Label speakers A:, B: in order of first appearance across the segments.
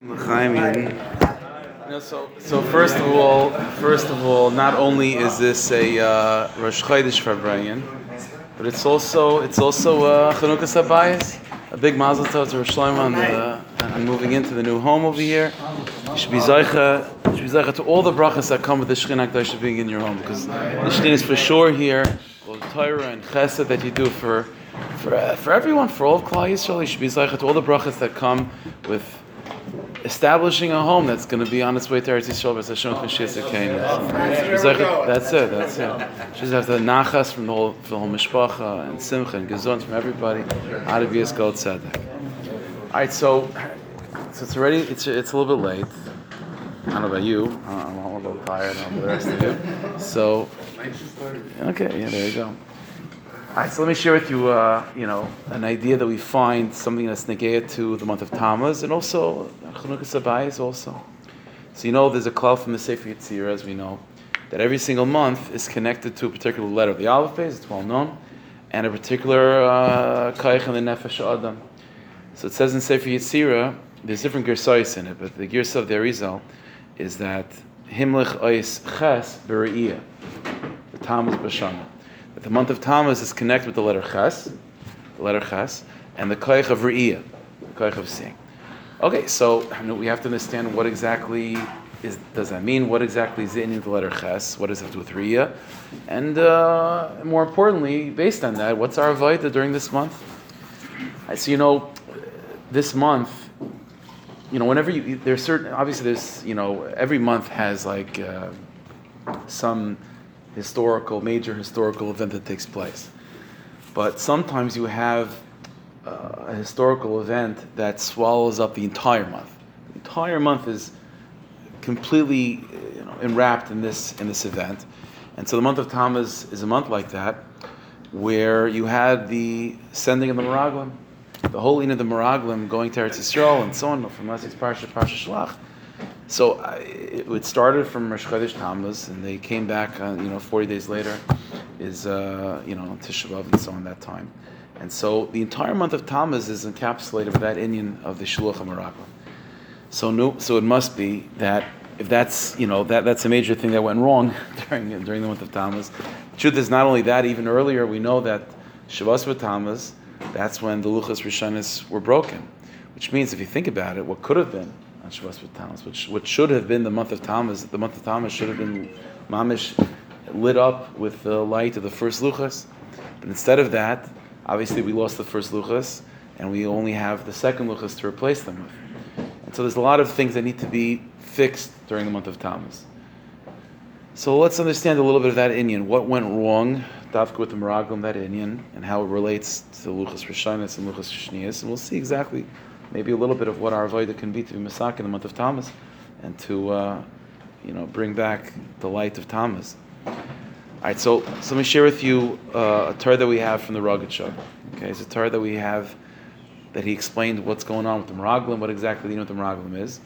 A: L'chaim Yidden. You know, so, so first of all, first of all, not only is this a uh, Rosh Chodesh for Brian, but it's also it's also uh, Chanukas HaBayis, a big Mazel Tov to Rosh Shlomo on, the, on moving into the new home over here. You should be zeicha, you should be zeicha to all the brachas that come with the Shechina Akdash being in your home, because the Shechina is for sure here. All the Torah and Chesed that you do for for uh, for everyone, for all of Klal Yisrael, you should be zeicha to all the brachas that come with establishing a home that's going to be on its way to Eretz Yisrael That's it. That's it. She just have the nachas from the whole, from the whole mishpacha and simcha and gezont from everybody. Out of Yis Gold Tzedek. All right, so so it's already it's it's a little bit late. I don't know about you. Uh, I'm a little tired. I don't know the rest of you. So okay, yeah, there you go. So let me share with you, uh, you know, an idea that we find something that's negaya to the month of Tammuz, and also Chanukas HaBayis also. So you know, there's a klal from the Sefer Yetzirah, as we know, that every single month is connected to a particular letter of the Aleph Beis, it's well known, and a particular uh, kaich in the Nefesh Adam. So it says in Sefer Yetzirah, there's different girsais in it, but the girs of the Arizal is that Himlich Ois Ches Bere'iyah, the Tammuz Bashana the month of Tammuz is connected with the letter Ches, the letter Ches, and the Koich of Re'iyah, the Koich of seeing. Okay, so we have to understand what exactly is, does that mean? What exactly is in the letter Ches? What does it have to do with Re'iyah? And uh, more importantly, based on that, what's our Vaita during this month? So, you know, this month, you know, whenever you, there's certain, obviously there's, you know, every month has like uh, some historical, major historical event that takes place. But sometimes you have uh, a historical event that swallows up the entire month. The entire month is completely you know, enwrapped in this in this event, and so the month of Tammuz is a month like that, where you had the sending of the Meraglim, the holy of the Meraglim going to Eretz Yisrael, and so on from last week's Parsha, Parsha Shlach. So uh, it, started from Rosh Chodesh Tammuz, and they came back, uh, you know, 40 days later is, uh, you know, Tisha B'Av and so on that time. And so the entire month of Tammuz is encapsulated with that inyan of the Shluch HaMaraglim. So, no, so it must be that if that's, you know, that, that's a major thing that went wrong during, during the month of Tammuz. The truth is not only that, even earlier we know that Shavuos Tammuz, that's when the Luchas Rishonis were broken. Which means, if you think about it, what could have been on Shavuos Tammuz, which which should have been the month of Tammuz. The month of Tammuz should have been mamish lit up with the light of the first luchas, but instead of that, obviously we lost the first luchas, and we only have the second luchas to replace them with. And so there's a lot of things that need to be fixed during the month of Tammuz. So let's understand a little bit of that inyan. What went wrong, Dafka with the Meraglim, that inyan, and how it relates to Luchas Rishonis and Luchas Shnias, and we'll see exactly maybe a little bit of what our avodah can be to be masak in the month of Tammuz, and to uh, you know bring back the light of Tammuz. All right, so, so let me share with you uh, a Torah that we have from the Rogatchover. Okay, it's a Torah that we have that he explained what's going on with the Meraglim, what exactly you know what the Meraglim is,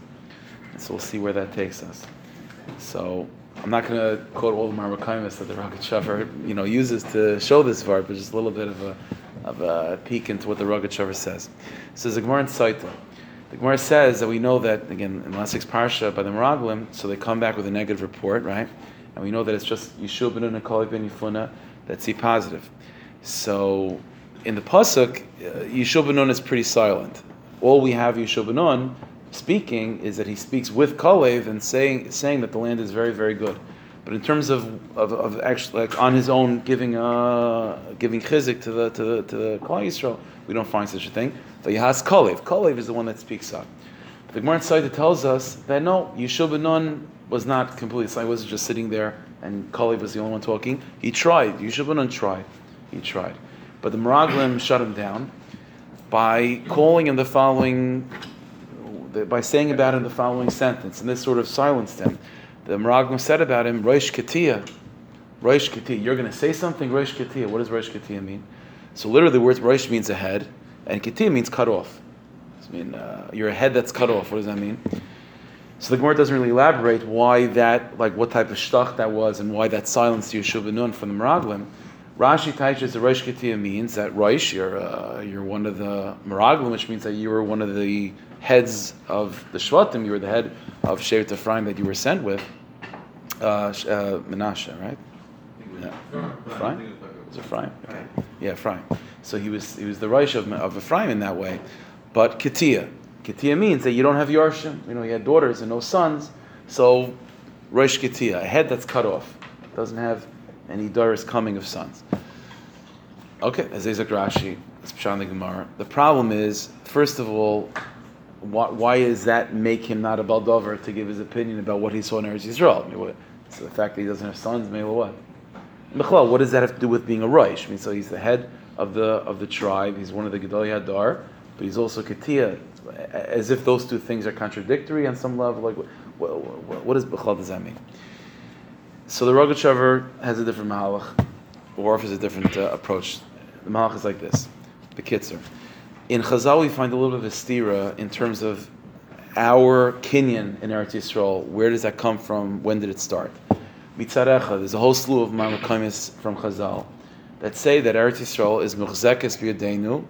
A: and so we'll see where that takes us. So I'm not going to quote all the Marmakaimis that the Rogatchover you know uses to show this part, but just a little bit of a of a peek into what the Rogatchover says. So a Gemara in Saita. The Gemara says that we know that, again, in last week's Parsha, by the Meraglim, so they come back with a negative report, right? And we know that it's just Yeshua ben Nakali ben Yifuna that's C positive. So in the Pasuk, uh, Yeshua ben is pretty silent. All we have Yeshua ben speaking is that he speaks with Kalev and saying, saying that the land is very, very good. But in terms of, of, of actually like on his own giving uh, giving chizik to the to the to the Yisrael, we don't find such a thing. But Yahas Kalev, Kalev is the one that speaks up. But The Gemara Tzayda tells us that no, Yeshua was not completely silent. He wasn't just sitting there and Kalev was the only one talking. He tried. Yeshua tried. He tried. But the Meraglim shut him down by calling him the following, by saying about him the following sentence, and this sort of silenced him the Meraglim said about him, Rosh Katia. Rosh Katia. You're going to say something, Rosh Katia. What does Rosh Katia mean? So literally the word Rosh means a head, and Katia means cut off. I mean, uh, you're a head that's cut off. What does that mean? So the Gemara doesn't really elaborate why that, like what type of shtach that was, and why that silenced Yeshua ben Nun from the Meraglim. Rashi teaches the Rosh Katia means that Rosh, you're, uh, you're one of the Meraglim, which means that you were one of the heads of the Shvatim, you were the head of Shevet Ephraim that you were sent with, uh, uh, Menashe, right? Yeah. Ephraim? Ephraim? Okay. Yeah, Ephraim. So he was he was the Rosh of, of Ephraim in that way. But Ketia. Ketia means that you don't have Yarshim. You know, he had daughters and no sons. So Rosh Ketia, a head that's cut off. Doesn't have any daughters coming of sons. Okay, as Ezek Rashi, it's Pshan the Gemara. The problem is, first of all, why, why does that make him not a Baldover to give his opinion about what he saw in Eretz Yisrael? I mean, what, so the fact that he doesn't have sons, maybe what? Mechlal, what does that have to do with being a Rosh? I mean, so he's the head of the of the tribe. He's one of the Gedolei Hadar, but he's also Ketia. As if those two things are contradictory on some level. Like, what, what, what does Bechal does that mean? So the Rogachover has a different mahalach, or offers a different uh, approach. The mahalach is like this: the Kitzer. In Chazal, we find a little bit of a stira in terms of our Kenyan in Eretz Yisrael. Where does that come from? When did it start? Mitzarecha, there's a whole slew of Mamakamis from Chazal that say that Eretz Yisrael is Muchzekes B'Yadeinu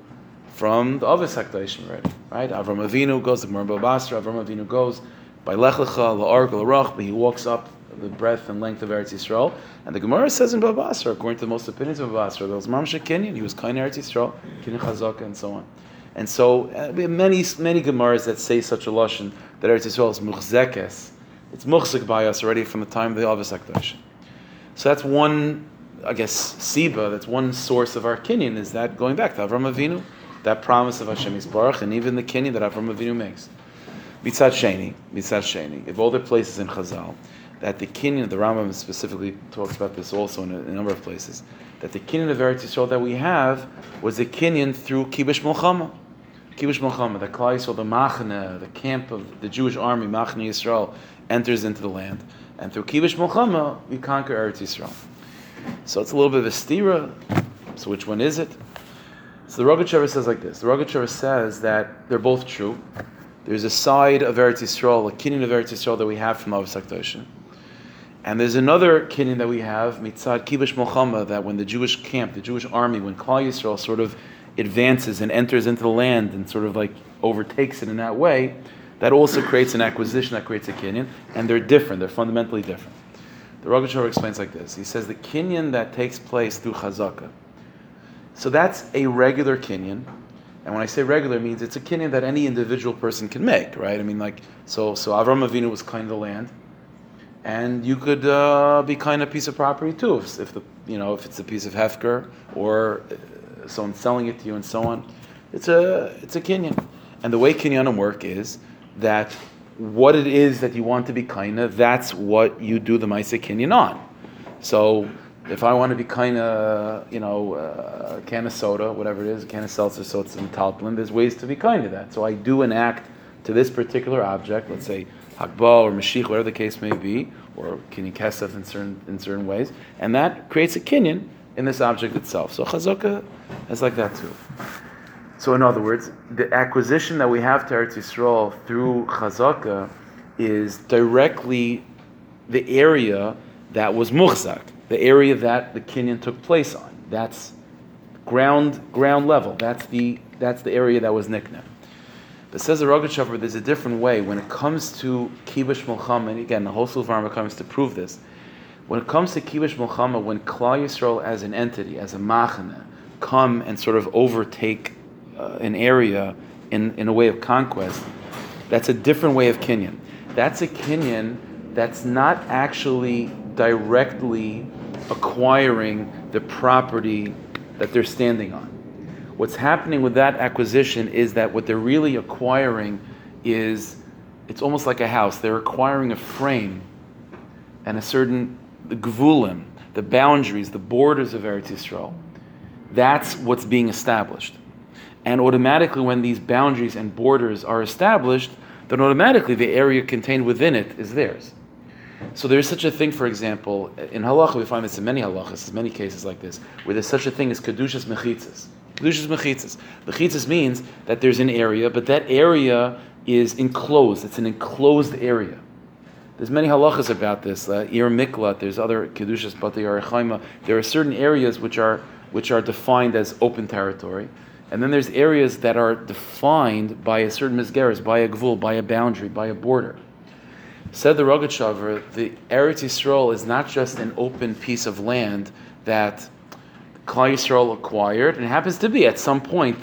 A: from the Avos HaKadoshim already, right? Avram Avinu goes, the Gemara Babasra, Avram Avinu goes by Lech Lecha, La'ark, La'rach, but he walks up the breadth and length of Eretz Yisrael. And the Gemara says in Babasra, according to most opinions of Babasra, there was Mamsha Kenyan, he was kind Eretz Yisrael, Kenyan Chazaka, and so on. And so uh, we have many, many Gemaras that say such a Lashon, that Eretz Yisrael is Muchzekes, it's muchzik by us already from the time of the Avos HaKadosh. So that's one, I guess, siba, that's one source of our kinyan, is that going back to Avram Avinu, that promise of Hashem Yisbarach, and even the kinyan that Avram Avinu makes. Bitzat Sheni, Bitzat Sheni, if all the places in Chazal, that the kinyan, the Rambam specifically talks about this also in a, in a number of places, that the kinyan of Eretz Yisrael that we have was the kinyan through Kibush Mulchama. Kibush Mulchama, the Klai Yisrael, the Machane, the camp of the Jewish army, Machane Yisrael, enters into the land. And through Kibush Mulchama, we conquer Eretz Yisrael. So it's a little bit of a stira. So which one is it? So the Rogachover says like this. The Rogachover says that they're both true. There's a side of Eretz Yisrael, a kinyan of Eretz Yisrael that we have from Avos HaKadoshim. And there's another kinyan that we have, Mitzad Kibush Mulchama, that when the Jewish camp, the Jewish army, when Klal Yisrael sort of advances and enters into the land and sort of like overtakes it in that way, that also creates an acquisition, that creates a kinyan, and they're different, they're fundamentally different. The Rogachover explains like this. He says the kinyan that takes place through chazaka. So that's a regular kinyan, and when I say regular, means it's a kinyan that any individual person can make, right? I mean, like so. So Avram Avinu was of the land, and you could uh, be kind of piece of property too, if, if, the you know if it's a piece of hefker or uh, someone selling it to you and so on. It's a it's a kinyan, and the way kinyanim work is that what it is that you want to be kind of, that's what you do the Maisa Kinyan on. So if I want to be kind of, you know, uh, a can of soda, whatever it is, a can of seltzer, so it's in talplin, there's ways to be kind of that. So I do an act to this particular object, let's say Hakba or Mashiach, whatever the case may be, or Kinyan Kesef in certain, in certain ways, and that creates a Kinyan in this object itself. So Chazaka is like that too. So, in other words, the acquisition that we have to Eretz Yisrael through Chazaka is directly the area that was muhzak, the area that the kinyan took place on. That's ground ground level. That's the that's the area that was nikna. But says the Rogachover, there's a different way when it comes to kibush mulchama. And again, the whole Sulvarma comes to prove this. When it comes to kibush mulchama, when Klal Yisrael as an entity, as a machana, come and sort of overtake uh, an area in, in a way of conquest, that's a different way of kinyan. That's a kinyan that's not actually directly acquiring the property that they're standing on. What's happening with that acquisition is that what they're really acquiring is it's almost like a house. They're acquiring a frame and a certain the gvulim, the boundaries, the borders of Eretz Yisrael. That's what's being established. And automatically, when these boundaries and borders are established, then automatically the area contained within it is theirs. So there is such a thing, for example, in halacha we find this in many halachas, in many cases like this, where there's such a thing as kedushas mechitzas. Kedushas mechitzas. Mechitzas means that there's an area, but that area is enclosed. It's an enclosed area. There's many halachas about this. Uh, Ir miklat. There's other kedushas, but they are There are certain areas which are which are defined as open territory, And then there's areas that are defined by a certain misgeras, by a gvul, by a boundary, by a border. Said the Rogachover, the Eretz Yisrael is not just an open piece of land that Klal Yisrael acquired, and happens to be at some point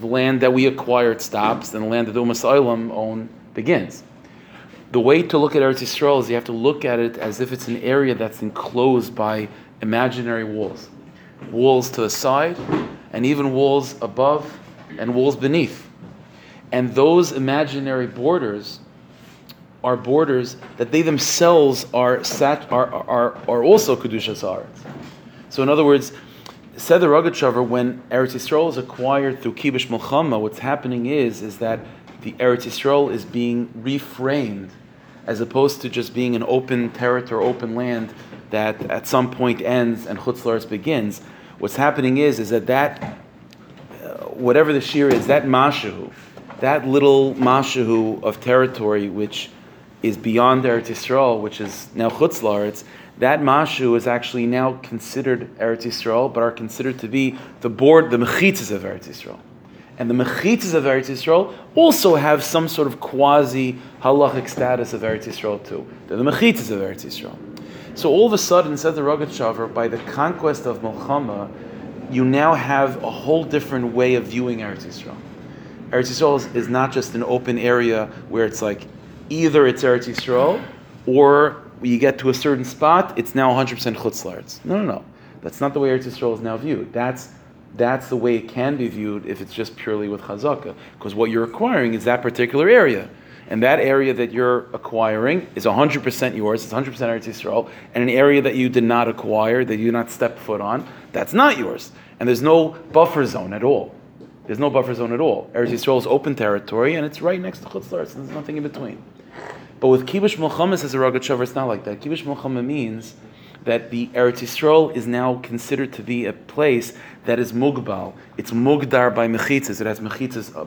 A: the land that we acquired stops, and the land that the Umas Olam own begins. The way to look at Eretz Yisrael is you have to look at it as if it's an area that's enclosed by imaginary walls. Walls to the side, and even walls above, and walls beneath. And those imaginary borders are borders that they themselves are, sat, are, are, are also Kedushas Haaretz. So, in other words, said the when Eretz Yisrael is acquired through Kibush Milchama, what's happening is, is that the Eretz Yisrael is being reframed as opposed to just being an open territory, open land that at some point ends and Chutzlars begins. What's happening is, is that that, uh, whatever the shear is, that mashahu, that little mashahu of territory which is beyond Eretz Yisrael, which is now Chutzlaritz, that mashu is actually now considered Eretz Yisrael, but are considered to be the board, the mechitzas of Eretz Yisrael. And the mechitzas of Eretz Yisrael also have some sort of quasi halachic status of Eretz Yisrael too. They're the mechitzas of Eretz Yisrael. So all of a sudden, said the Rogachover, by the conquest of Milchama, you now have a whole different way of viewing Eretz Yisrael. Eretz Yisrael is, is not just an open area where it's like either it's Eretz Yisrael or when you get to a certain spot, it's now 100% Chutz No, no, no. That's not the way Eretz Yisrael is now viewed. That's that's the way it can be viewed if it's just purely with chazaka. Because what you're acquiring is that particular area. And that area that you're acquiring is 100% yours, it's 100% Eretz Yisrael, and an area that you did not acquire, that you did not step foot on, that's not yours. And there's no buffer zone at all. There's no buffer zone at all. Eretz Yisrael is open territory, and it's right next to Chutz and there's nothing in between. But with Kibush Milchama, says a Rogachover, it's not like that. Kibush Milchama means that the Eretz Yisrael is now considered to be a place that is mugbal. It's mugdar by mechitzas. It has mechitzas uh,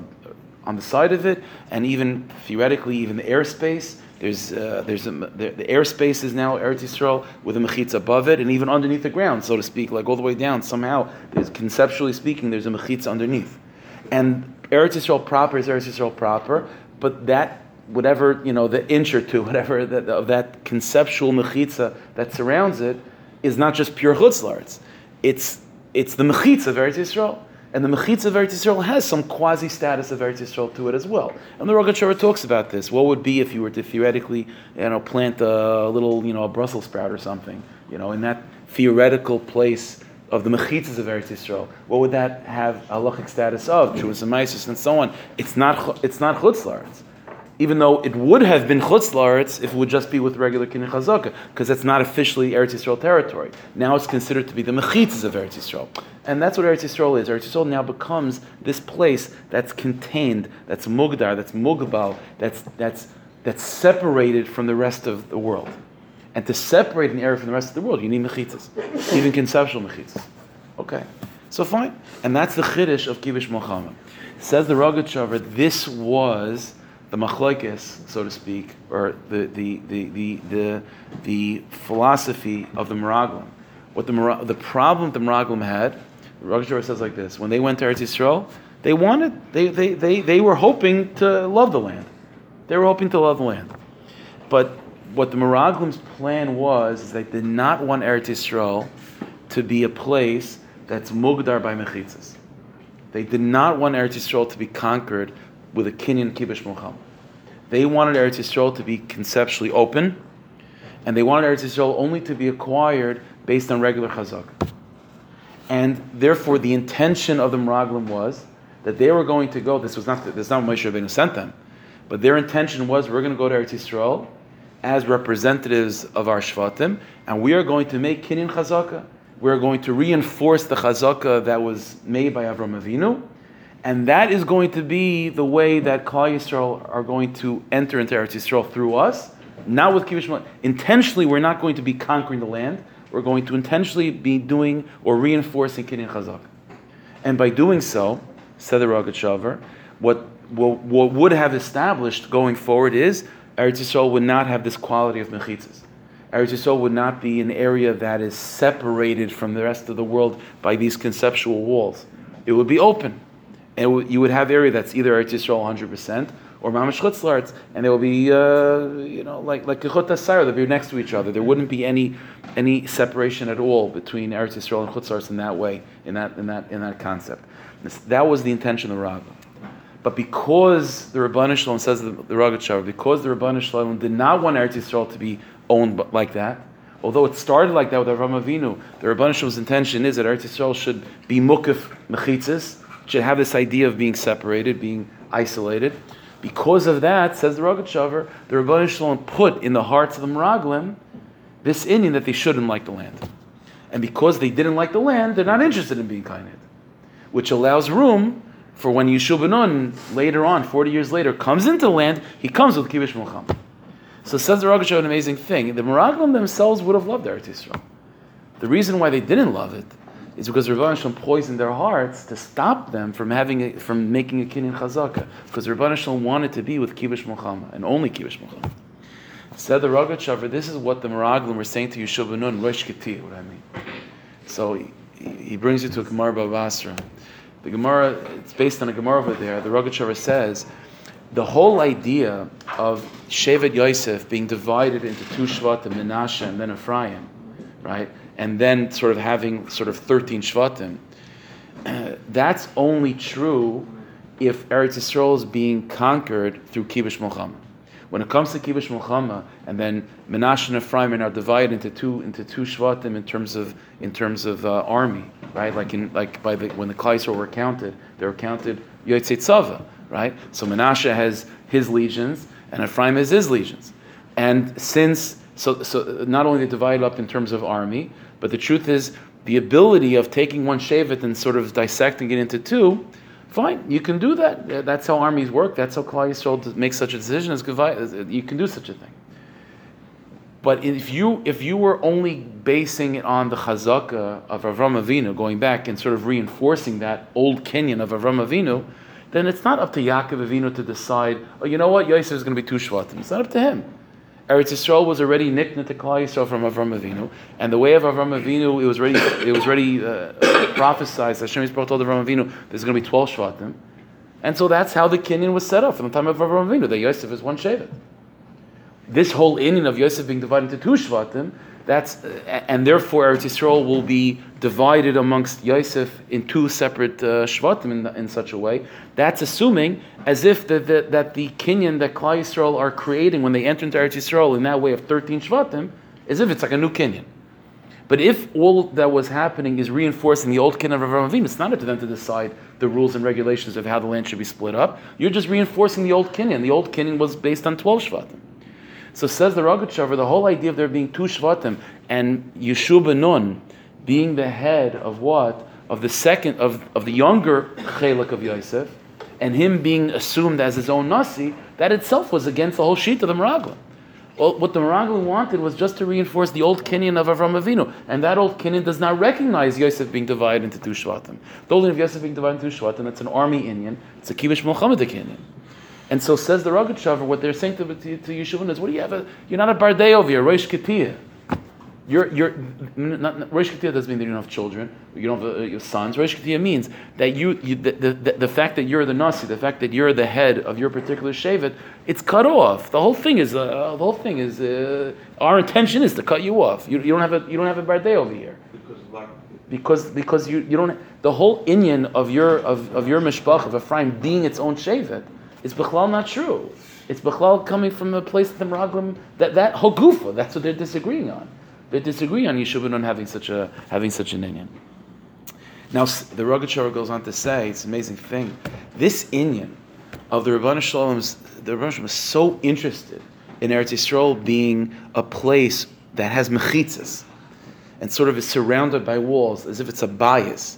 A: on the side of it, and even theoretically, even the airspace. There's, uh, there's a, the, the, airspace is now Eretz Yisrael with a mechitza above it, and even underneath the ground, so to speak, like all the way down. Somehow, there's, conceptually speaking, there's a mechitza underneath, and Eretz Yisrael proper is Eretz Yisrael proper, but that whatever, you know, the inch or two, whatever that, of that conceptual mechitza that surrounds it, is not just pure chutzlarts. It's, it's the mechitza of Eretz Yisrael. And the mechitza of Eretz Yisrael has some quasi status of Eretz Yisrael to it as well. And the Rogachover talks about this. What would be if you were to theoretically, you know, plant a little, you know, a Brussels sprout or something, you know, in that theoretical place of the mechitzas of Eretz Yisrael. What would that have halachic status of? True and and so on. It's not, it's not chutzlarts even though it would have been Chutz Laaretz if it would just be with regular Chazaka, because that's not officially Eretz Yisrael territory. Now it's considered to be the Mechitzas of Eretz Yisrael. And that's what Eretz Yisrael is. Eretz Yisrael now becomes this place that's contained, that's Mugdar, that's Mugbal, that's, that's, that's separated from the rest of the world. And to separate an area from the rest of the world, you need Mechitzas, even conceptual Mechitzas. Okay, so fine. And that's the Chiddush of Kibush Milchama. Says the Rogachover, this was the machlokes, so to speak, or the the the the the, the philosophy of the Meraglim. What the the problem the Meraglim had, Rosh says like this: when they went to Eretz Yisrael, they wanted they, they they they were hoping to love the land. They were hoping to love the land, but what the Meraglim's plan was is they did not want Eretz Yisrael to be a place that's mugdar by mechitzas. They did not want Eretz Yisrael to be conquered with a Kinyan Kibush Milchama. They wanted Eretz Yisrael to be conceptually open, and they wanted Eretz Yisrael only to be acquired based on regular chazak. And therefore, the intention of the Meraglim was that they were going to go. This was not this is not what Moshe Rabbeinu sent them, but their intention was we're going to go to Eretz Yisrael as representatives of our shvatim, and we are going to make kinyan chazaka. We're going to reinforce the chazaka that was made by Avram Avinu, and that is going to be the way that Klal Yisrael are going to enter into Eretz Yisrael through us, not with Kibush Intentionally, we're not going to be conquering the land. We're going to intentionally be doing or reinforcing Kinyan Chazak. And by doing so, said the Rogachover, what, what, what would have established going forward is Eretz Yisrael would not have this quality of mechitzas. Eretz Yisrael would not be an area that is separated from the rest of the world by these conceptual walls it would be open. And you would have area that's either Eretz Yisrael 100% or Mamash Chutzlarts, and they will be, uh, you know, like like Kechut Sayr, they'll be next to each other. There wouldn't be any any separation at all between Eretz Yisrael and Chutzlarts in that way, in that in that in that concept. This, that was the intention of the Rabbah. But because the Ribbono Shel Olam says the, the Rogatchover, because the Ribbono Shel Olam did not want Eretz Yisrael to be owned like that, although it started like that with Avram Avinu, the Ribbono Shel Olam's intention is that Eretz Yisrael should be mukif mechitzis, should have this idea of being separated, being isolated. Because of that, says the Rogatchover, the Ribbono Shel Olam put in the hearts of the Meraglim this inyan that they shouldn't like the land. And because they didn't like the land, they're not interested in being kainid, which allows room for when Yeshua Benon later on, 40 years later, comes into land, he comes with Kibbush Mulcham. So says the Rogatchover an amazing thing. The Meraglim themselves would have loved Eretz Yisrael. The reason why they didn't love it is because Ribbono Shel Olam poisoned their hearts to stop them from having a, from making a kinyan chazaka. Because Rabban wanted to be with Kibbush Mulchama and only Kibbush Mulchama. Said the Rogatchover, this is what the Meraglim were saying to Yeshua Nun, Rosh Keti, what I mean. So he, he brings you to a Gemara Basra. The Gemara, it's based on a Gemara over there. The Rogatchover says, the whole idea of Shevet Yosef being divided into two Shvatim, Menashe and then Ephraim, right? And then sort of having sort of 13 Shvatim, that's only true if Eretz Yisrael is being conquered through Kibush Mulchama. When it comes to Kibush Mulchama, and then Menashe and Ephraim are divided into two into two Shvatim in terms of in terms of uh, army, right? Like in like by the when the Klaisor were counted, they were counted Yotzei Tzava, right? So Menashe has his legions, and Ephraim has his legions, and since so so not only they divided up in terms of army, but the truth is the ability of taking one Shevet and sort of dissecting it into two Fine, you can do that. That's how armies work. That's how Klal Yisrael makes such a decision. As uh, you can do such a thing. But if you if you were only basing it on the chazaka of Avram Avinu, going back and sort of reinforcing that old Kenyan of Avram Avinu, then it's not up to Yaakov Avinu to decide. Oh, you know what? Yosef is going to be two shvatim. It's not up to him. Eretz Yisrael was already nicknamed to Klal Yisrael from Avram Avinu, and the way of Avram Avinu, it was already it was already uh, prophesied. Hashem Yisrael told Avram Avinu there's going to be twelve shvatim, and so that's how the Kenyan was set up from the time of Avram Avinu. That Yosef is one shevet. This whole inyan of Yosef being divided into two shvatim that's and therefore Eretz Yisrael will be divided amongst Yosef in two separate uh, shvatim in, in, such a way. That's assuming as if the, the, that the kinyan that Klal Yisrael are creating when they enter into Eretz Yisrael in that way of thirteen shvatim, as if it's like a new kinyan. But if all that was happening is reinforcing the old kinyan of Avraham Avinu, it's not up to them to decide the rules and regulations of how the land should be split up. You're just reinforcing the old kinyan. The old kinyan was based on twelve shvatim. So says the Rogatchover, the whole idea of there being two Shvatim and Yeshua Nun being the head of what? Of the second, of, of the younger Chelik of Yosef, and him being assumed as his own Nasi, that itself was against the whole sheet of the Meraglim. Well, what the Meraglim wanted was just to reinforce the old Kenyan of Avram Avinu, and that old Kenyan does not recognize Yosef being divided into two Shvatim. The only of Yosef being divided into two Shvatim, it's an army inyan, it's a Kibush Milchama Kenyan. And so says the Rogatchover, what they're saying to, to, to Yeshua is, what do you have? A, you're not a Bardei over here, Rosh Ketiyah. You're, you're, not, Rosh Ketiyah doesn't mean that you don't have children, you don't have uh, your sons. Rosh Ketiyah means that you, you the, the, the, fact that you're the Nasi, the fact that you're the head of your particular Shevet, it's cut off. The whole thing is, uh, the whole thing is, uh, our intention is to cut you off. You, you don't have a, you don't have a Bardei over here. Because, because you, you don't, the whole inyan of your, of, of your Mishpach, of Ephraim being its own Shevet, it's Bechlal not true. It's Bechlal coming from a place of the Meraglim, that, that Hogufa, that's what they're disagreeing on. They disagree on having such a having such an inyan. Now the Rogatchover goes on to say, it's an amazing thing. This inyan of the Ribbono Shel Olam's, the Ribbono Shel Olam is so interested in Eretz Yisrael being a place that has mechitzas and sort of is surrounded by walls as if it's a bias,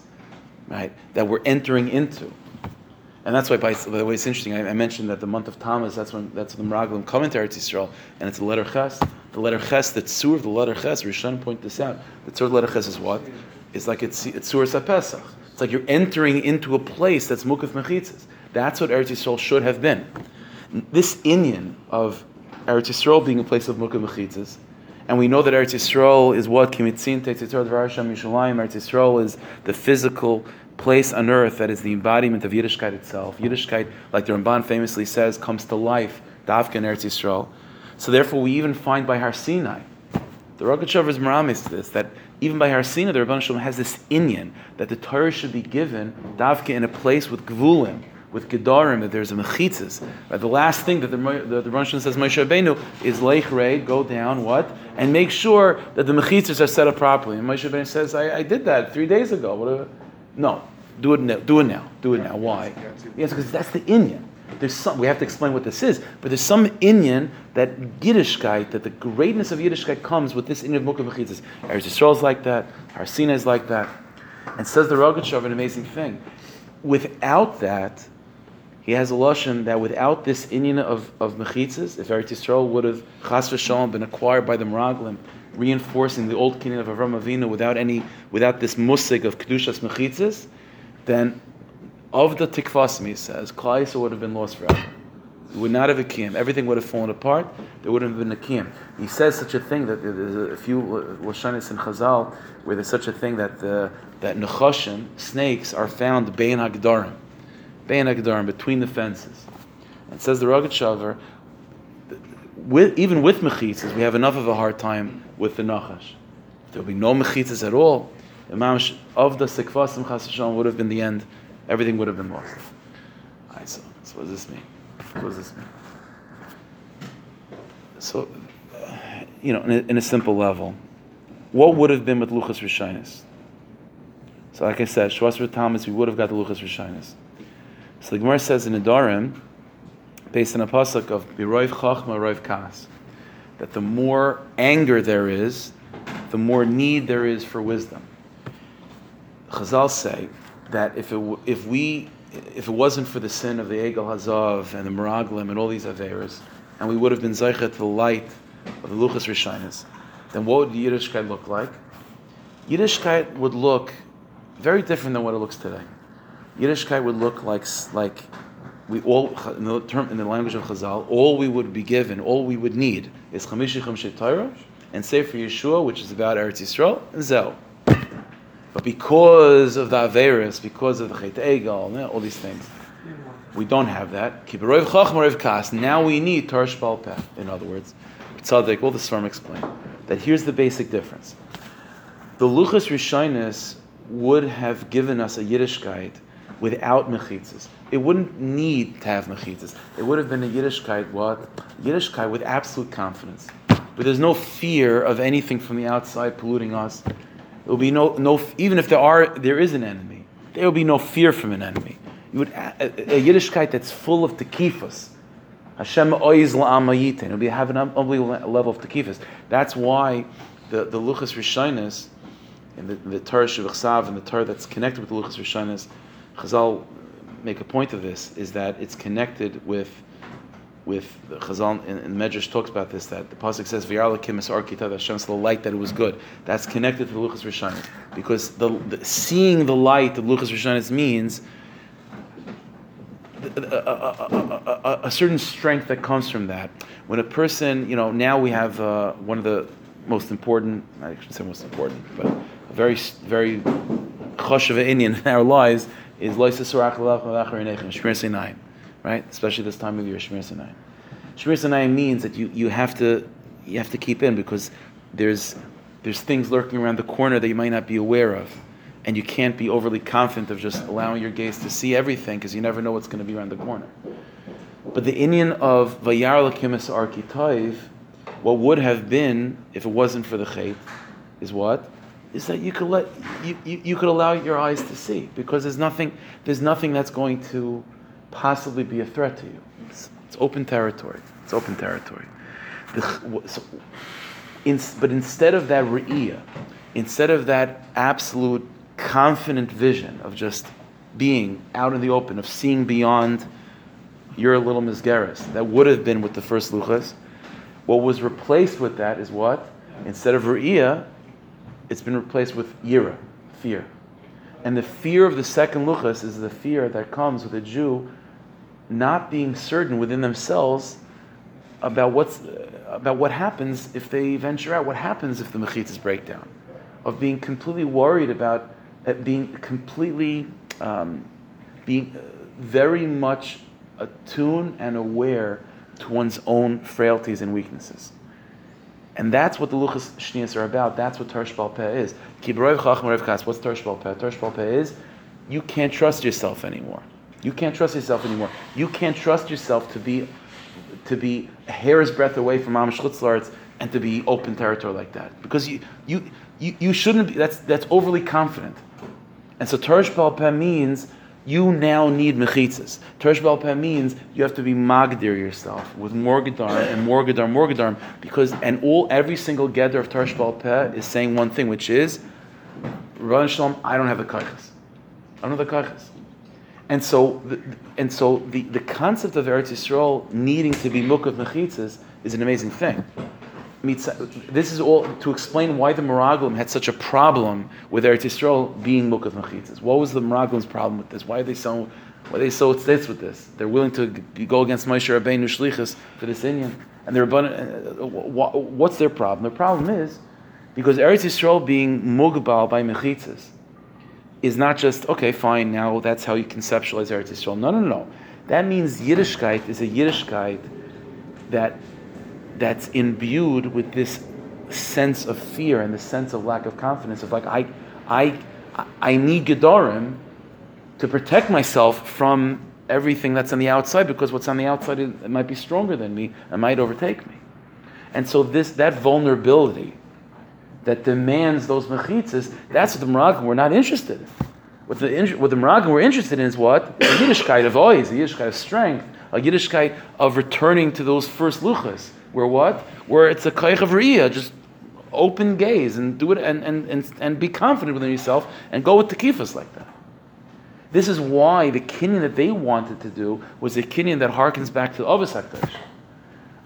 A: right, that we're entering into. And that's why, by, the way, it's interesting. I, I, mentioned that the month of Tammuz, that's when that's when the Meraglim come into Eretz Yisrael, and it's the letter Ches. The letter Ches, the tzur of the letter Ches, Rishon point this out. The tzur of the letter Ches is what? It's like it's it's tzur Pesach. It's like you're entering into a place that's mukaf mechitzas. That's what Eretz Yisrael should have been. This inyan of Eretz Yisrael being a place of mukaf mechitzas, and we know that Eretz Yisrael is what Kimitzin. Eretz Yisrael is the physical place on earth that is the embodiment of Yiddishkeit itself. Yiddishkeit, like the Ramban famously says, comes to life, Davka in Eretz Yisrael. So therefore, we even find by Har Sinai, the Rogatchover is maramis to this, that even by Har Sinai, the Ribbono Shel Olam has this inyan that the Torah should be given Davka in a place with Gvulim, with Gedarim, that there's a mechitzas. Right? The last thing that the, the, the says, Moshe Rabbeinu, is leich go down, what? And make sure that the mechitzas are set up properly. And Moshe Rabbeinu says, I, I did that three days ago. What no, do it now. Do it now. Do it now. Why? Yes, because that's the inyan. There's some. We have to explain what this is, but there's some inyan that Yiddishkeit, that the greatness of Yiddishkeit comes with this inyan of Mukha. Eretz Yisrael is like that. Har Sinai is like that. And says the Rogatchover an amazing thing. Without that, he has a lashon that without this inyan of, of mechitzas, if Eretz Yisrael would have chas v'shalom been acquired by the Meraglim, reinforcing the old kinyan of Avram Avinu without any, without this musig of kedushas mechitzas, then of the tikvasim, he says, Klal would have been lost forever. We would not have a kiyam. Everything would have fallen apart. There wouldn't have been a kiyam. He says such a thing that there's a few lashonis in Chazal where there's such a thing that the, that nechashim, snakes, are found bein hagdarim Bein Agdarim, between the fences. And says the Rogatchover, with, even with mechitzas, we have enough of a hard time with the nachash. There'll be no mechitzas at all. Imam of the sekvasim chas would have been the end. Everything would have been lost. Alright, so, so what does this mean? What does this mean? So, you know, in a, in a simple level, what would have been with Luchas Rishonis? So, like I said, Shivasar Tammuz, we would have got the Luchas Rishonis. So the Gemara says in Adorim, based on a pasuk of Biroiv Chachma Roiv Kas, that the more anger there is, the more need there is for wisdom. Chazal say that if it, if we if it wasn't for the sin of the Egel Hazav and the Meraglim and all these Averas, and we would have been Zeichet the light of the Luchas Rishonis, then what would Yiddishkeit look like? Yiddishkeit would look very different than what it looks today. Yiddishkeit would look like like we all in the term in the language of Chazal, all we would be given, all we would need is Chamishi Torah and Sefer Yeshua, which is about Eretz Yisrael, and Zel. But because of the Averis, because of the Chet Egel, all these things, we don't have that. Now we need Torah Peh. In other words, Tzadik, all the Svarm explain that here's the basic difference. The Luchas Rishonis would have given us a Yiddishkeit without mechitzas. It wouldn't need to have mechitzas. It would have been a Yiddishkeit, what? Yiddishkeit with absolute confidence. But there's no fear of anything from the outside polluting us. There will be no, no even if there are, there is an enemy. There will be no fear from an enemy. You would a, a, Yiddishkeit that's full of tekifas. Hashem oiz la'amayitin. It'll be have an unbelievable level of tekifas. That's why the the luchas rishonis and the, the Torah and the Torah that's connected with the luchas rishonis Chazal make a point of this is that it's connected with with the Chazal in, in Medrash talks about this that the pasuk says V'yarla kimis arkita that Hashem the light that it was good. That's connected to the Luchas Rishonim because the, the, seeing the light of Luchas Rishonim means a, a, a, a, certain strength that comes from that. When a person, you know, now we have uh, one of the most important, I shouldn't say most important, but very, very choshev inyan in our lives is Shmiras Einayim, right? Especially this time of year, Shmiras Einayim. Shmiras Einayim means that you, you have to you have to keep in because there's there's things lurking around the corner that you might not be aware of, and you can't be overly confident of just allowing your gaze to see everything because you never know what's going to be around the corner. But the inyan of Vayar Lakimis Arkitaiv, what would have been if it wasn't for the Chait, is what? Is that you could let you, you, you, could allow your eyes to see because there's nothing there's nothing that's going to possibly be a threat to you. It's, it's open territory. It's open territory. The, so, in, but instead of that re'iyah, instead of that absolute confident vision of just being out in the open, of seeing beyond your little misgeras, that would have been with the first luchas, what was replaced with that is what? Instead of re'iyah, it's been replaced with yira, fear. And the fear of the second luchas is the fear that comes with a Jew not being certain within themselves about what's about what happens if they venture out. What happens if the mechitzas break down? Of being completely worried about being completely um, being very much attuned and aware to one's own frailties and weaknesses. And that's what the Luchas Shnias are about. That's what Tarsh Peh is. What's Peh? Tarsh Peh is you can't trust yourself anymore. You can't trust yourself anymore. You can't trust yourself to be to be a hair's breadth away from Amish Chutzlarts and to be open territory like that. Because you you you, you shouldn't be that's that's overly confident. And so Tarsh Peh means you now need mechitzas. Tersh Peh means you have to be magdir yourself with more morgadarm and morgadarm, morgadarm, because and all every single gather of Tersh Peh is saying one thing, which is, Ran Shalom, I don't have the kaiches. I don't have the kaiches. And so, the, and so the, the concept of Eretz Yisrael needing to be mukav mechitzas is an amazing thing this is all to explain why the Meraglim had such a problem with Eretz Yisrael being Mukav Mechitzas. What was the Meraglim's problem with this? Why are they so why are they so states with this? They're willing to go against Moshe Rabbeinu Shlichus for this inyan, and they're uh, what's their problem? Their problem is because Eretz Yisrael being Mugbal by Mechitzas is not just okay, fine. Now that's how you conceptualize Eretz Yisrael. No, no, no. That means Yiddishkeit is a Yiddishkeit that that's imbued with this sense of fear and the sense of lack of confidence of like I I I need Gedorim to protect myself from everything that's on the outside because what's on the outside it might be stronger than me and might overtake me. And so this that vulnerability that demands those mechitzas, that's what the Meraglim were not interested in. What the, what the were interested in is what? A Yiddishkeit of ois, a Yiddishkeit of strength, a Yiddishkeit of returning to those first luchas where what? Where it's a kaich of riyah, just open gaze and do it and, and, and, and be confident within yourself and go with the kifas like that. This is why the kinyan that they wanted to do was a kinyan that harkens back to the Avos HaKadosh.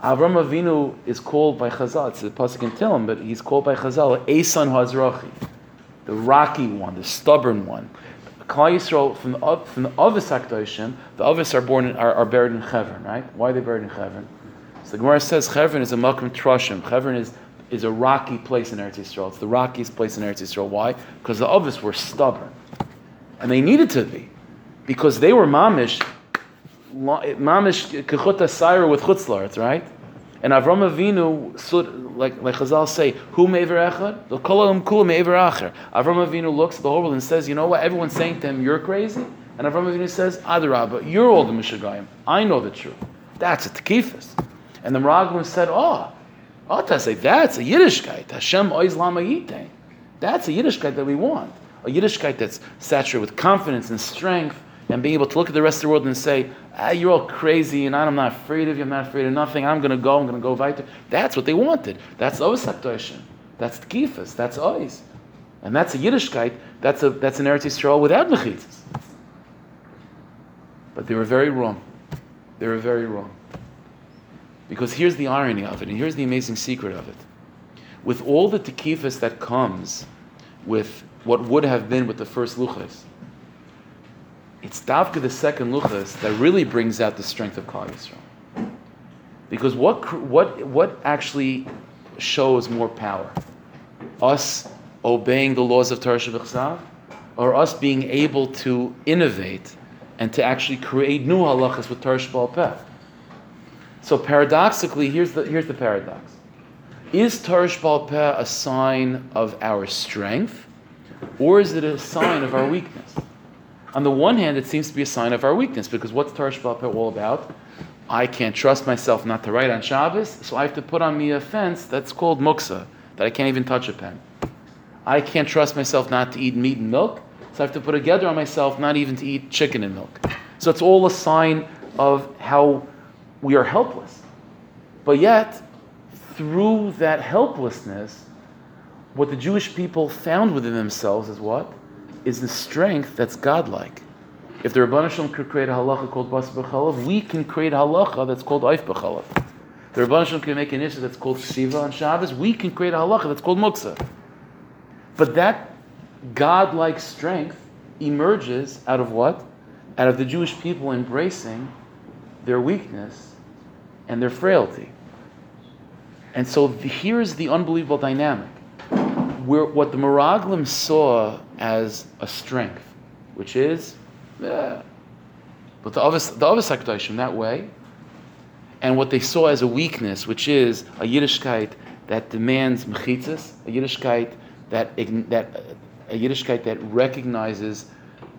A: Avram Avinu is called by Chazal, it's a pasuk in Tehillim, but he's called by Chazal Esan Hazrachi, the rocky one, the stubborn one. Klal Yisrael from the from the Avos HaKadoshim, the Avos are born in, are, are buried in Chevron, right? Why are they buried in Chevron? So the Gemara says Chevron is a Malkum Trashim. Chevron is, is a rocky place in Eretz Yisrael. It's the rockiest place in Eretz Yisrael. Why? Because the Ovis were stubborn. And they needed to be. Because they were mamish, mamish kechut asira with chutzlarts, right? And Avram Avinu, like, like Chazal say, who me'ever echad? The kolam kula me'ever acher. Avram Avinu looks at the whole world and says, you know what? Everyone's saying to him, you're crazy. And Avram Avinu says, Adarabba, you're all the Mishagayim. I know the truth. That's a tekifas. And the Meraglim said, oh, oh, say that's a Yiddishkeit. Hashem oiz lama That's a Yiddishkeit that we want. A Yiddishkeit that's saturated with confidence and strength and being able to look at the rest of the world and say, ah, you're all crazy and I'm not afraid of you, I'm not afraid of nothing, I'm going to go, I'm going to go weiter. That's what they wanted. That's Oisaktoishin. That's Tkifas. That's Ois. And that's a Yiddishkeit, that's, a, that's an Eretz Yisrael without Mechitzas. But they were very wrong. They were very wrong. Because here's the irony of it, and here's the amazing secret of it. With all the tekifas that comes with what would have been with the first luchas, it's Davka the second luchas that really brings out the strength of Klal Yisrael. Because what, what, what actually shows more power? Us obeying the laws of Torah or us being able to innovate and to actually create new halachas with Torah Shabbat so paradoxically, here's the, here's the paradox. Is Tarish Peh a sign of our strength, or is it a sign of our weakness? On the one hand, it seems to be a sign of our weakness, because what's Tarish Peh all about? I can't trust myself not to write on Shabbos, so I have to put on me a fence that's called muksa, that I can't even touch a pen. I can't trust myself not to eat meat and milk, so I have to put a gather on myself not even to eat chicken and milk. So it's all a sign of how we are helpless. But yet, through that helplessness, what the Jewish people found within themselves is what? Is the strength that's godlike. If the Ribbono Shel Olam could create a halacha called Bas B'chalav, we can create a halacha that's called Eif B'chalav. The Ribbono Shel Olam can make an issue that's called Shiva on Shabbos, we can create a halacha that's called Muksa. But that godlike strength emerges out of what? Out of the Jewish people embracing their weakness and their frailty. And so here's the unbelievable dynamic. Where what the Meraglim saw as a strength which is, yeah. But the Avos, the Avos HaKadoshim that way, and what they saw as a weakness, which is a Yiddishkeit that demands mechitzas, a Yiddishkeit that, that a Yiddishkeit that recognizes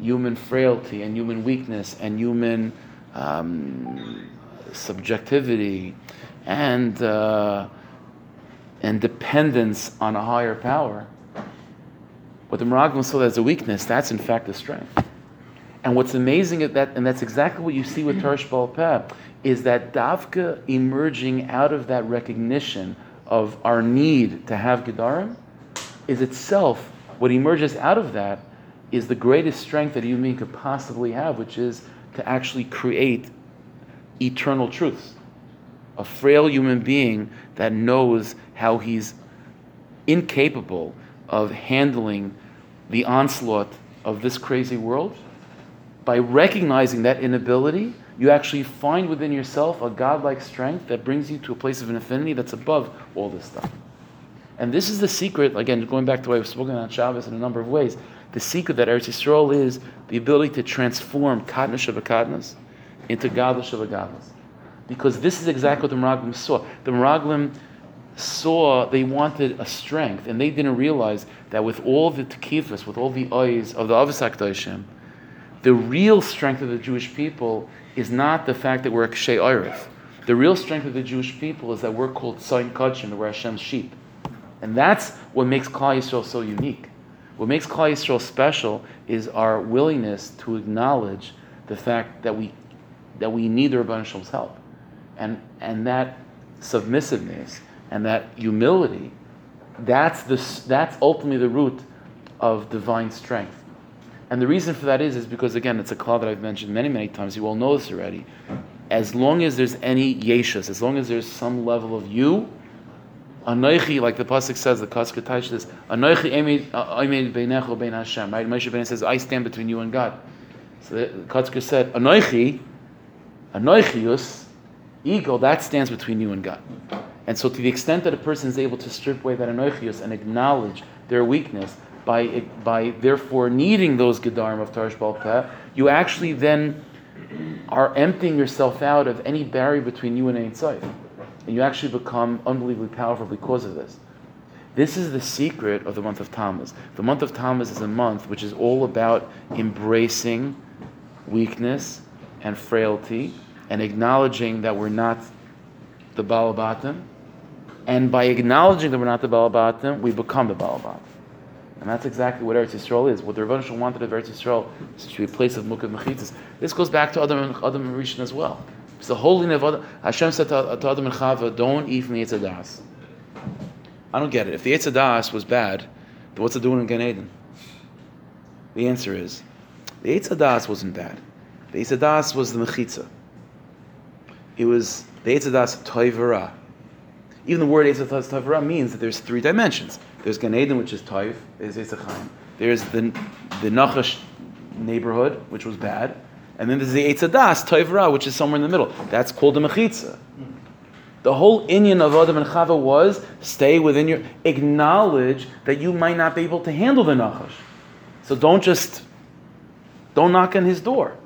A: human frailty and human weakness and human um, subjectivity and uh, and dependence on a higher power. What the Meraglim saw as a weakness, that's in fact a strength. And what's amazing at that, and that's exactly what you see with Tarsh Peh, is that Davka emerging out of that recognition of our need to have Gedarim is itself, what emerges out of that is the greatest strength that a human being could possibly have, which is to actually create eternal truths. A frail human being that knows how he's incapable of handling the onslaught of this crazy world. By recognizing that inability, you actually find within yourself a godlike strength that brings you to a place of an affinity that's above all this stuff. And this is the secret, again, going back to what I've spoken on Shabbos in a number of ways. The secret that Eretz Yisrael is the ability to transform Kadnish of a into Gadlish of a. Because this is exactly what the Meraglim saw. The Meraglim saw they wanted a strength, and they didn't realize that with all the tekifas, with all the eyes of the Avos HaKadoshim, the real strength of the Jewish people is not the fact that we're Kshay Eirith. The real strength of the Jewish people is that we're called Tzayin Kachim, we're Hashem's sheep. And that's what makes Klal Yisrael so unique. What makes Klal Yisrael special is our willingness to acknowledge the fact that we that we need the Ribbono Shel Olam's help, and and that submissiveness and that humility, that's the that's ultimately the root of divine strength. And the reason for that is is because again it's a cloud that I've mentioned many many times. You all know this already. As long as there's any yeshus, as long as there's some level of you, Anoichi, like the pasuk says, the Kasker Taish says, Anoichi Emed uh, Beinecho Bein Hashem. Right? Moshe Ben says, I stand between you and God. So the Kasker said, Anoichi, Anoichius, ego, that stands between you and God. And so, to the extent that a person is able to strip away that Anoichius and acknowledge their weakness by, by therefore needing those Gedarim of Tarish Balpeh, you actually then are emptying yourself out of any barrier between you and Ein Tzayif and you actually become unbelievably powerful because of this. This is the secret of the month of Tammuz. The month of Tammuz is a month which is all about embracing weakness and frailty and acknowledging that we're not the Balabatim. And by acknowledging that we're not the Balabatim, we become the Balabatim. And that's exactly what Eretz Yisrael is. What the Rebbe wanted of Eretz Yisrael is to be a place of Mukad Mechitzas. This goes back to other and Rishon as well. It's the holy of Hashem said to, to Adam and Chava, don't eat from the Yetzadas. I don't get it. If the Yetzadas was bad, then what's it doing in Gan Eden? The answer is, the Yetzadas wasn't bad. The Yetzadas was the Mechitza. It was the Yetzadas Toivara. Even the word Yetzadas Toivara means that there's three dimensions. There's Gan Eden, which is Toiv. There's Yitzchayim. There's the, the Nachash neighborhood, which was bad. And then there's the Eitzadas, Toivra, which is somewhere in the middle. That's called the Mechitza. The whole Inyan of Adam and Chava was stay within your, acknowledge that you might not be able to handle the Nachash. So don't just, don't knock on his door.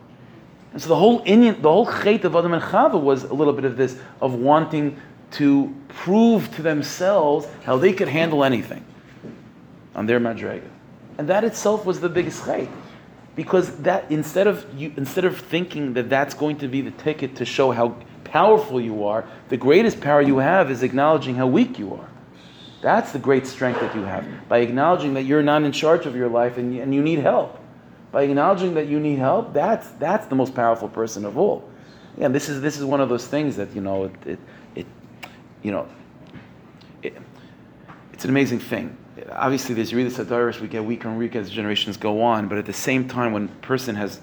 A: And so the whole Inyan, the whole Chait of Adam and Chava was a little bit of this, of wanting to prove to themselves how they could handle anything on their Madrega. And that itself was the biggest Chait because that instead of you instead of thinking that that's going to be the ticket to show how powerful you are the greatest power you have is acknowledging how weak you are. That's the great strength that you have. By acknowledging that you're not in charge of your life and, and you need help. By acknowledging that you need help that's that's the most powerful person of all. And this is this is one of those things that you know it it, it you know it, it's an amazing thing obviously there's really sadaris we get weaker and weaker as generations go on but at the same time when person has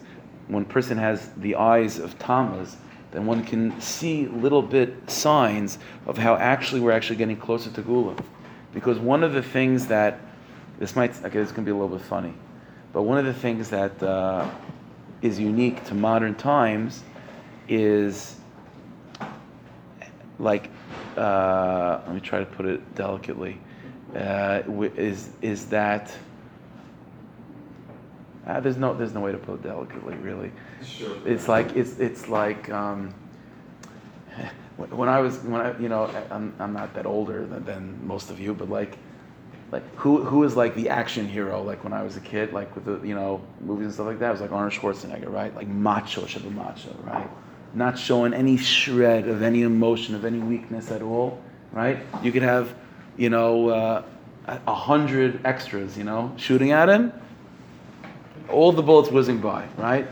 A: when person has the eyes of Tamas, then one can see little bit signs of how actually we're actually getting closer to Geulah. Because one of the things that this might okay this can be a little bit funny but one of the things that uh, is unique to modern times is like uh, let me try to put it delicately uh, is is that Uh, there's no there's no way to put it delicately, really.
B: Sure.
A: It's like it's it's like um, when I was when I you know I'm, I'm not that older than, than most of you, but like like who who is like the action hero like when I was a kid like with the you know movies and stuff like that it was like Arnold Schwarzenegger right like macho Shabu macho right not showing any shred of any emotion of any weakness at all right you could have you know uh, a a hundred extras you know shooting at him all the bullets whizzing by, right?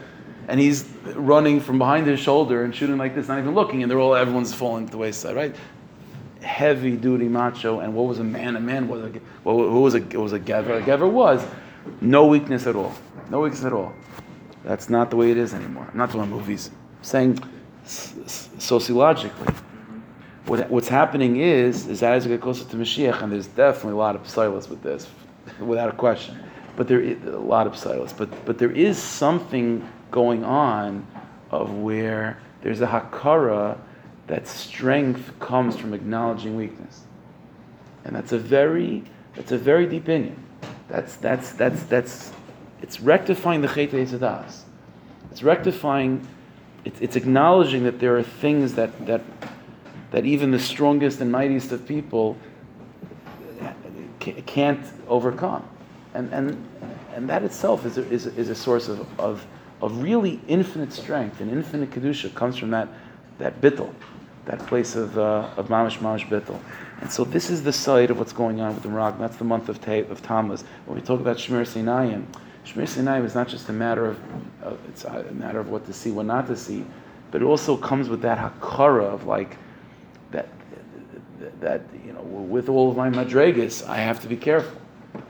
A: And he's running from behind his shoulder and shooting like this, not even looking, and they're all everyone's falling to the wayside, right? Heavy duty macho, and what was a man? A man was a what who was a was a gever? A gever was no weakness at all, no weakness at all. That's not the way it is anymore. I'm not doing movies. I'm saying sociologically, what, what's happening is is that as we get closer to Mashiach, and there's definitely a lot of silence with this, without a question. But there is a lot of silence. But but there is something going on of where there's a hakara that strength comes from acknowledging weakness, and that's a very that's a very deep opinion. That's that's that's that's it's rectifying the chet. It's rectifying. It's, it's acknowledging that there are things that that that even the strongest and mightiest of people can't overcome. And, and, and that itself is a, is a, is a source of, of, of really infinite strength and infinite kedusha comes from that, that bittel, that place of, uh, of mamish mamish bittel. And so this is the side of what's going on with the Rock. That's the month of, Ta- of Tammuz. When we talk about Shmiras Einayim, Shmiras Einayim is not just a matter of, uh, it's a matter of what to see, what not to see, but it also comes with that hakara of like, that, you know, with all of my madregas, I have to be careful.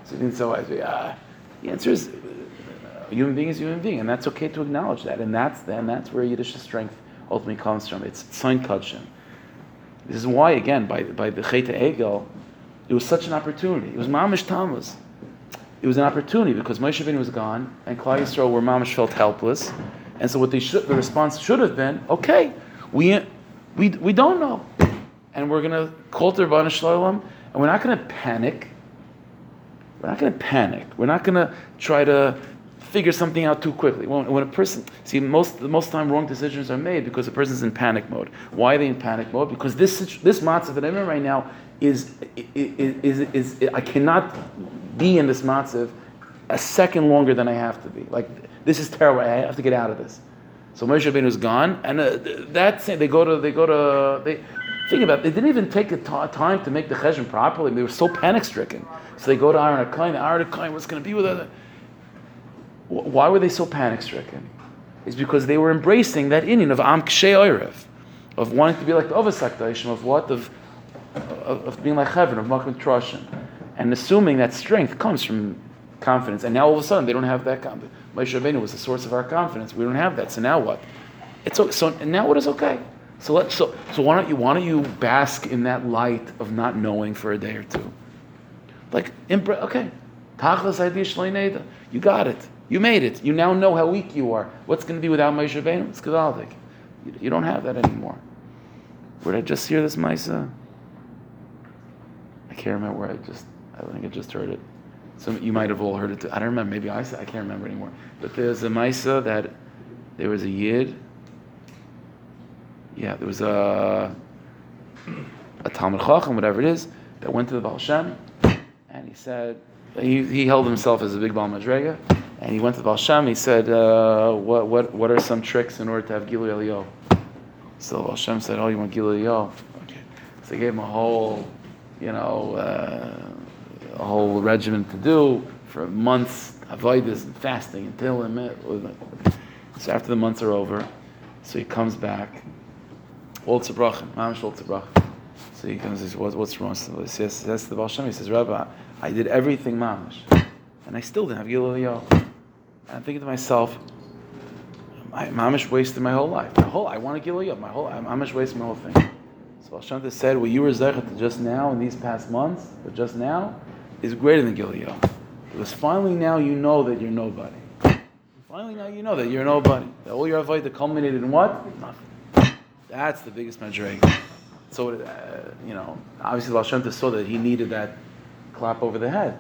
A: So, so I say, ah, the answer is, uh, a human being is a human being, and that's okay to acknowledge that, and that's then that's where Yiddish strength ultimately comes from. It's sign kudshim. This is why, again, by by the Cheta Egel, it was such an opportunity. It was mamish tammuz. It was an opportunity because Moshe Rabbeinu was gone, and Klal Yisrael were mamish felt helpless, and so what should, the response should have been, okay, we we we don't know, and we're gonna call to Ribbono Shel Olam, and we're not gonna panic. We're not going to panic. We're not going to try to figure something out too quickly. When, when a person, see, most the most time wrong decisions are made because the person's in panic mode. Why are they in panic mode? Because this this matzah that I'm in right now is is, is, is, is I cannot be in this matzah a second longer than I have to be. Like this is terrible. I have to get out of this. So Moshe Rabbeinu is gone, and uh, that's it. They go to they go to they. Think about it. They didn't even take the ti- time to make the cheshbon properly. They were so panic stricken. So they go to Aaron Akain. Aaron Akain, what's going to be with it? Why were they so panic stricken? It's because they were embracing that inyan of Am Kshe of wanting to be like the Avos HaKadoshim, of what? Of, of, of being like Heaven, of Makam Trashim. And assuming that strength comes from confidence. And now all of a sudden they don't have that confidence. Moshe Rabbeinu was the source of our confidence. We don't have that. So now what? It's o- so now what is okay? So let so so why don't you why don't you bask in that light of not knowing for a day or two? Like embra- okay, idea You got it. You made it. You now know how weak you are. What's going to be without Moshe Rabbeinu? It's gewaldig. You, you don't have that anymore. Where did I just hear this Misa? I can't remember where I just. I think I just heard it. So you might have all heard it. Too. I don't remember. Maybe I I can't remember anymore. But there's a Misa that there was a yid. Yeah, there was a a Talmud Chacham, whatever it is, that went to the Baal Shem, and he said he, he held himself as a big Baal Madrega, and he went to the Baal Shem. He said, uh, "What what what are some tricks in order to have Gilui Elio?" So Baal Shem said, "Oh, you want Gilui Elio?" Okay. So he gave him a whole, you know, uh, a whole regimen to do for months, avoidance and fasting until him. So after the months are over, so he comes back. All tzabrachim, mamish all tzabrachim. So he comes and says, what, what's wrong? So he says, that's the Baal Shem. He says, Rabbi, I did everything mamish, and I still didn't have Gilul Yo. And I'm thinking to myself, I mamish wasted my whole life. My whole, I want to Gilul Yo. My whole, I mamish wasted my whole thing. So Baal Shem said, what you were zeichet just now in these past months, but just now, is greater than Gilul Yo. Because finally now you know that you're nobody. Finally now you know that you're nobody. That all your avoid culminated in what? Nothing. That's the biggest madrig. So, uh, you know, obviously Shem saw that he needed that clap over the head.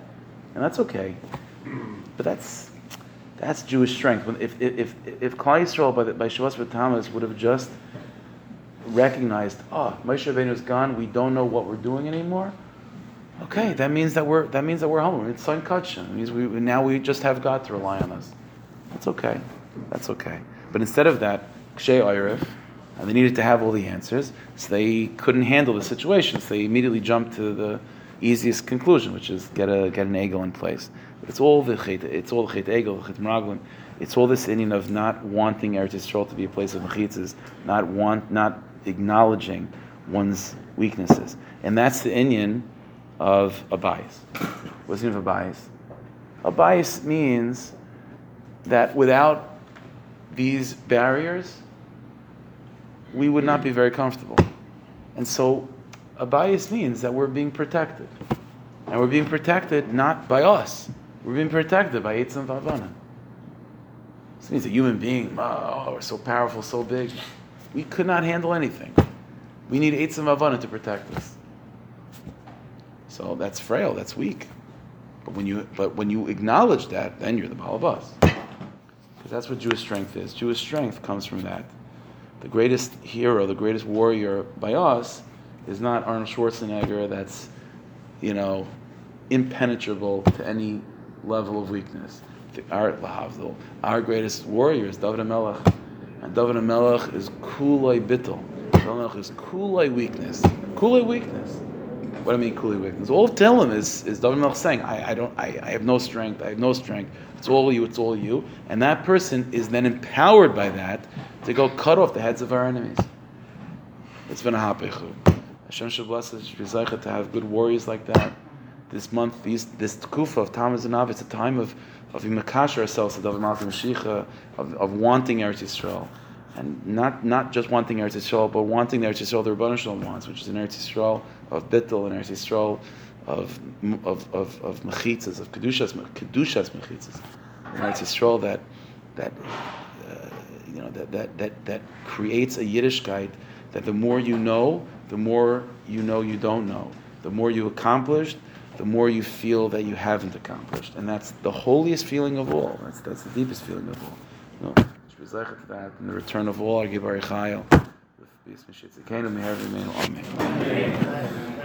A: And that's okay. But that's, That's Jewish strength. When if if if, Klal Yisrael by by Shivasar B'Tammuz would have just recognized, oh, Moshe Rabbeinu is gone. We don't know what we're doing anymore. Okay, that means that we're that means that we're humble. It's sign It means we now we just have God to rely on us. That's okay. That's okay. But instead of that, Kshay they needed to have all the answers, so they couldn't handle the situation. So they immediately jumped to the easiest conclusion, which is get a get an egel in place. It's all the chet, it's all the chet egel, mraglim. It's all this inyan of not wanting Eretz Yisrael to be a place of mechitzas, not want, not acknowledging one's weaknesses, and that's the inyan of a bias. What's the meaning of a bias? A bias means that without these barriers, we would not be very comfortable. And so a bias means that we're being protected. And we're being protected not by us. We're being protected by Eitzim Vavana. This means a human being, oh, we're so powerful, so big. We could not handle anything. We need Eitzim Vavana to protect us. So that's frail, that's weak. But when you but when you acknowledge that, then you're the Balabas. Because that's what Jewish strength is. Jewish strength comes from that. The greatest hero, the greatest warrior by us is not Arnold Schwarzenegger that's, you know, impenetrable to any level of weakness. Our, our greatest warrior is David HaMelech. And David HaMelech is kulay bittel. David is kulay weakness. Kulay weakness. What do I mean kulay weakness? All of Tehillim is, is David HaMelech saying, I, I, don't, I, I have no strength, I have no strength. It's all you, it's all you. And that person is then empowered by that to go cut off the heads of our enemies. It's been a hapechu. Hashem should bless us to have good warriors like that. This month, these, this kufa of Tammuz and Av, it's a time of of imakash ourselves to David Malcolm Mashiach, of, of wanting Eretz Yisrael. And not, not just wanting Eretz Yisrael, but wanting the Eretz Yisrael the Ribbono Shel Olam wants, which is an Eretz Yisrael of Bittel, and Eretz Yisrael of, of, of, of mechitzas, of kedushas, kedushas mechitzas. An Eretz Yisrael that, that, uh, you know, that, that, that, that creates a Yiddishkeit that the more you know, the more you know you don't know. The more you accomplished, the more you feel that you haven't accomplished. And that's the holiest feeling of all. That's, that's the deepest feeling of all. No, that in the return of all, our Amen.